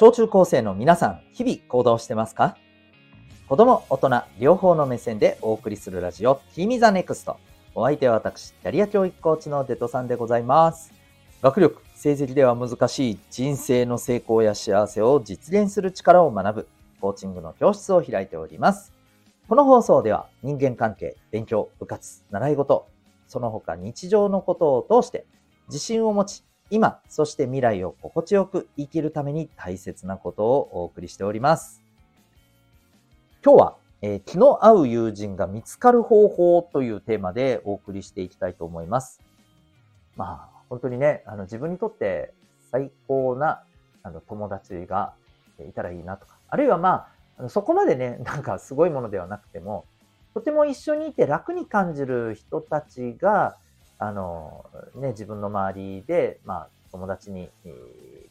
小中高生の皆さん、日々行動してますか？子供、大人、両方の目線でお送りするラジオ、ティミザネクスト。お相手は私、キャリア教育コーチのデトさんでございます。学力、成績では難しい人生の成功や幸せを実現する力を学ぶ、コーチングの教室を開いております。この放送では人間関係、勉強、部活、習い事、その他日常のことを通して自信を持ち、今、そして未来を心地よく生きるために大切なことをお送りしております。今日は、えー気の合う友人が見つかる方法というテーマでお送りしていきたいと思います。まあ、本当にね、あの自分にとって最高なあの友達がいたらいいなとか、あるいはまあ、そこまでね、なんかすごいものではなくても、とても一緒にいて楽に感じる人たちが、あの、ね、自分の周りで、まあ、友達に、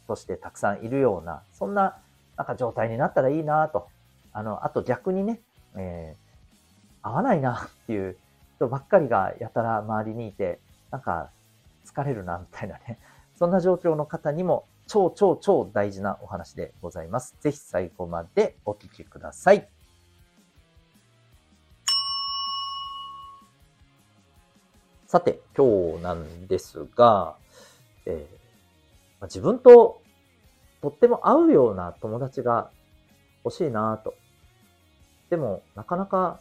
としてたくさんいるような、そんな、なんか状態になったらいいなと。あの、あと逆にね、えー合わないなっていう人ばっかりがやたら周りにいて、なんか疲れるなみたいなね、そんな状況の方にも超超超大事なお話でございます。ぜひ最後までお聞きください。さて、今日なんですが、えーま自分ととっても合うような友達が欲しいなと。でも、なかなか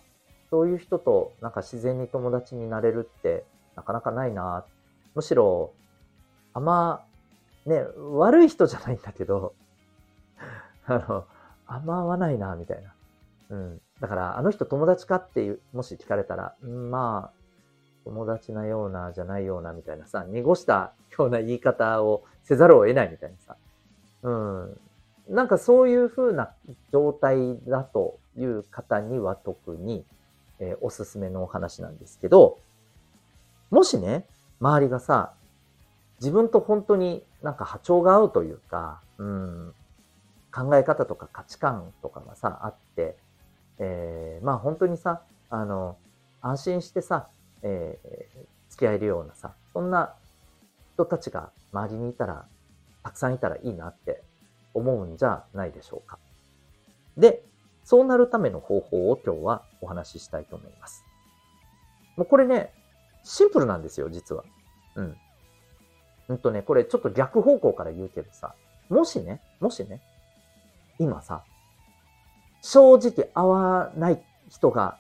そういう人となんか自然に友達になれるってなかなかないなむしろ、あんま、ね、悪い人じゃないんだけど、あの、あんま合わないなみたいな。うん。だから、あの人友達かっていう、もし聞かれたら、うんまあ、友達なような、じゃないような、みたいなさ、濁したような言い方をせざるを得ないみたいなさ。うん。なんかそういう風な状態だという方には特に、えーおすすめのお話なんですけど、もしね、周りがさ、自分と本当になんか波長が合うというか、うん、考え方とか価値観とかがさ、あって、えーまあ本当にさ、あの、安心してさ、えー付き合えるようなさ、そんな人たちが周りにいたら、たくさんいたらいいなって思うんじゃないでしょうか。で、そうなるための方法を今日はお話ししたいと思います。もうこれね、シンプルなんですよ、実は。うん。うんとね、これちょっと逆方向から言うけどさ、もしね、もしね、今さ、正直合わない人が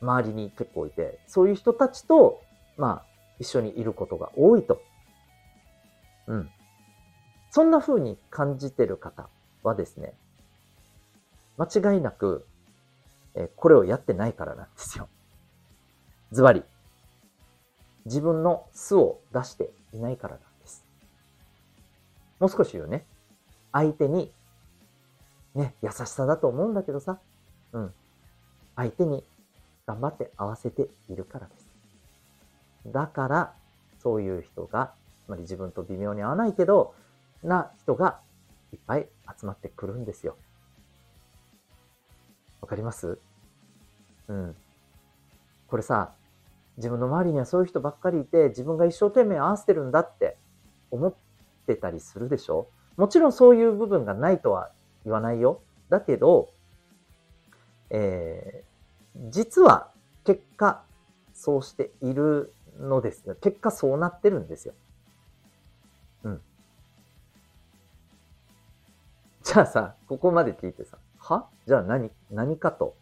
周りに結構いて、そういう人たちと、まあ、一緒にいることが多いと。うん。そんな風に感じてる方はですね、間違いなく、えこれをやってないからなんですよ。ズバリ。自分の素を出していないからなんです。もう少し言うね。相手に、ね、優しさだと思うんだけどさ、うん。相手に頑張って合わせているからです。だから、そういう人が、つまり自分と微妙に合わないけど、な人がいっぱい集まってくるんですよ。わかります？うん。これさ、自分の周りにはそういう人ばっかりいて、自分が一生懸命合わせてるんだって思ってたりするでしょ？もちろんそういう部分がないとは言わないよ。だけど、えー、実は結果、そうしているのです。結果そうなってるんですよ。うん。じゃあさ、ここまで聞いてさ、は？じゃあ何、何かと？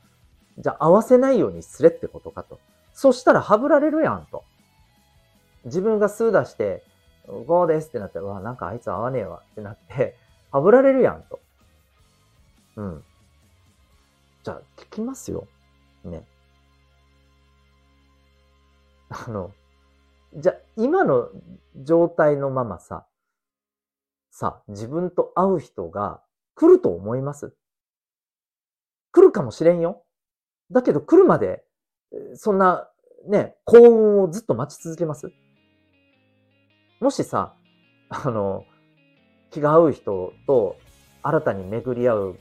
じゃあ合わせないようにすれってことかと。そしたらはぶられるやんと。自分が数出して、5ですってなったら、うわ、なんかあいつ合わねえわってなって、はぶられるやんと。うん。じゃあ聞きますよ。ね。あの、じゃ今の状態のままさ、さ、自分と会う人が来ると思います？来るかもしれんよ。だけど来るまで、そんな、ね、幸運をずっと待ち続けます？もしさ、あの、気が合う人と新たに巡り合う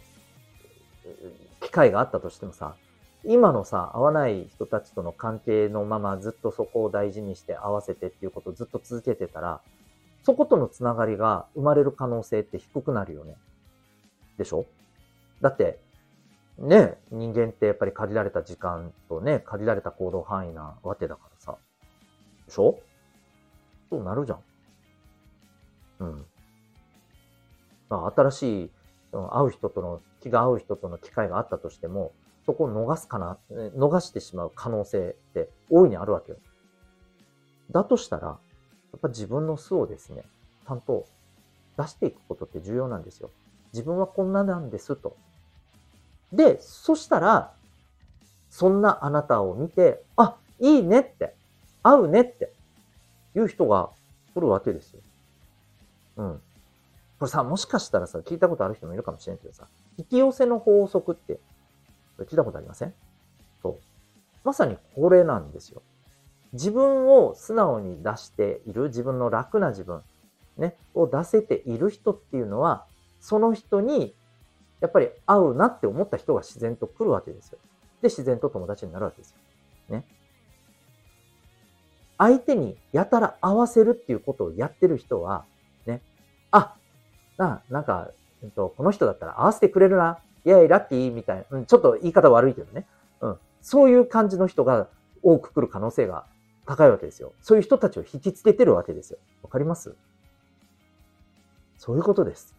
機会があったとしてもさ、今のさ、合わない人たちとの関係のままずっとそこを大事にして合わせてっていうことをずっと続けてたら、そことのつながりが生まれる可能性って低くなるよね。でしょ？だって、ね、人間ってやっぱり限られた時間とね、限られた行動範囲なわけだからさ。でしょ？そうなるじゃん。うん。まあ、新しい、会う人との、気が合う人との機会があったとしても、そこを逃すかな、逃してしまう可能性って大いにあるわけよ。だとしたら、やっぱ自分の素をですね、ちゃんと出していくことって重要なんですよ。自分はこんななんですと。で、そしたら、そんなあなたを見て、あ、いいねって、合うねっていう人が来るわけですよ。うん。これさ、もしかしたらさ、聞いたことある人もいるかもしれんけどさ、引き寄せの法則って、聞いたことありません？そう。まさにこれなんですよ。自分を素直に出している、自分の楽な自分、ね、を出せている人っていうのは、その人に、やっぱり合うなって思った人が自然と来るわけですよ。で、自然と友達になるわけですよ。ね。相手にやたら合わせるっていうことをやってる人は、ね、あ、な、なんか、えっと、この人だったら合わせてくれるな、イェイ、ラッキーみたいな、うん、ちょっと言い方悪いけどね。うん。そういう感じの人が多く来る可能性が高いわけですよ。そういう人たちを引きつけてるわけですよ。わかります？そういうことです。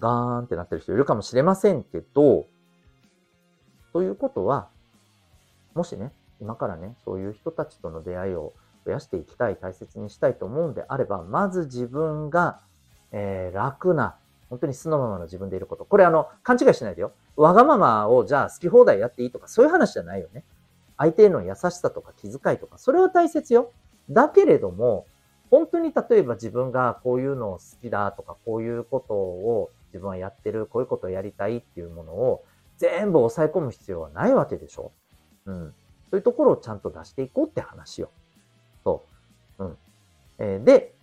ガーンってなってる人いるかもしれませんけど、ということは、もしね、今からね、そういう人たちとの出会いを増やしていきたい、大切にしたいと思うんであれば、まず自分が、えー、楽な、本当に素のままの自分でいること。これあの、勘違いしないでよ。わがままをじゃあ好き放題やっていいとか、そういう話じゃないよね。相手への優しさとか気遣いとか、それは大切よ。だけれども、本当に例えば自分がこういうのを好きだとか、こういうことを自分はやってる、こういうことをやりたいっていうものを全部抑え込む必要はないわけでしょ。うん。そういうところをちゃんと出していこうって話よ。そう。うん。えー、で、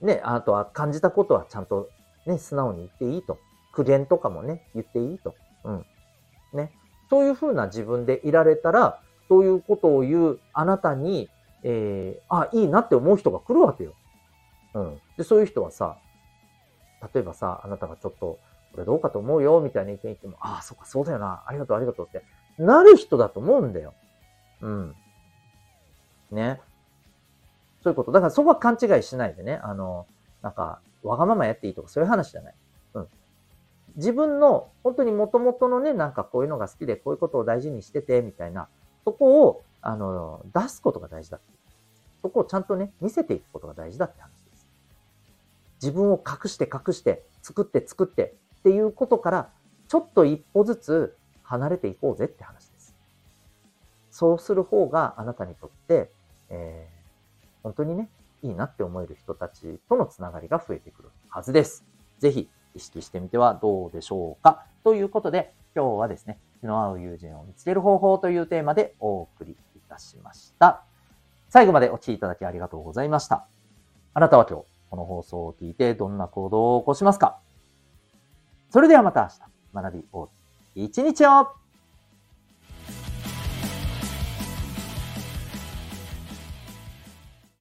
ね、あとは感じたことはちゃんとね、素直に言っていいと。苦言とかもね、言っていいと。うん。ね。そういうふうな自分でいられたら、そういうことを言うあなたに、えー、あ、いいなって思う人が来るわけよ。うん。で、そういう人はさ、例えばさ、あなたがちょっと、これどうかと思うよ、みたいな意見言っても、ああ、そっか、そうだよな、ありがとう、ありがとうって、なる人だと思うんだよ。うん。ね。そういうこと。だからそこは勘違いしないでね。あの、なんか、わがままやっていいとかそういう話じゃない。うん。自分の、本当に元々のね、なんかこういうのが好きで、こういうことを大事にしてて、みたいな、そこを、あの、出すことが大事だって。そこをちゃんとね、見せていくことが大事だって話です。自分を隠して隠して、作って作ってっていうことから、ちょっと一歩ずつ離れていこうぜって話です。そうする方があなたにとって、えー、本当にね、いいなって思える人たちとのつながりが増えてくるはずです。ぜひ意識してみてはどうでしょうか。ということで、今日はですね、気の合う友人を見つける方法というテーマでお送りいたしました。最後までお聴きいただきありがとうございました。あなたは今日、この放送を聞いてどんな行動を起こしますかそれではまた明日、学び大きい一日を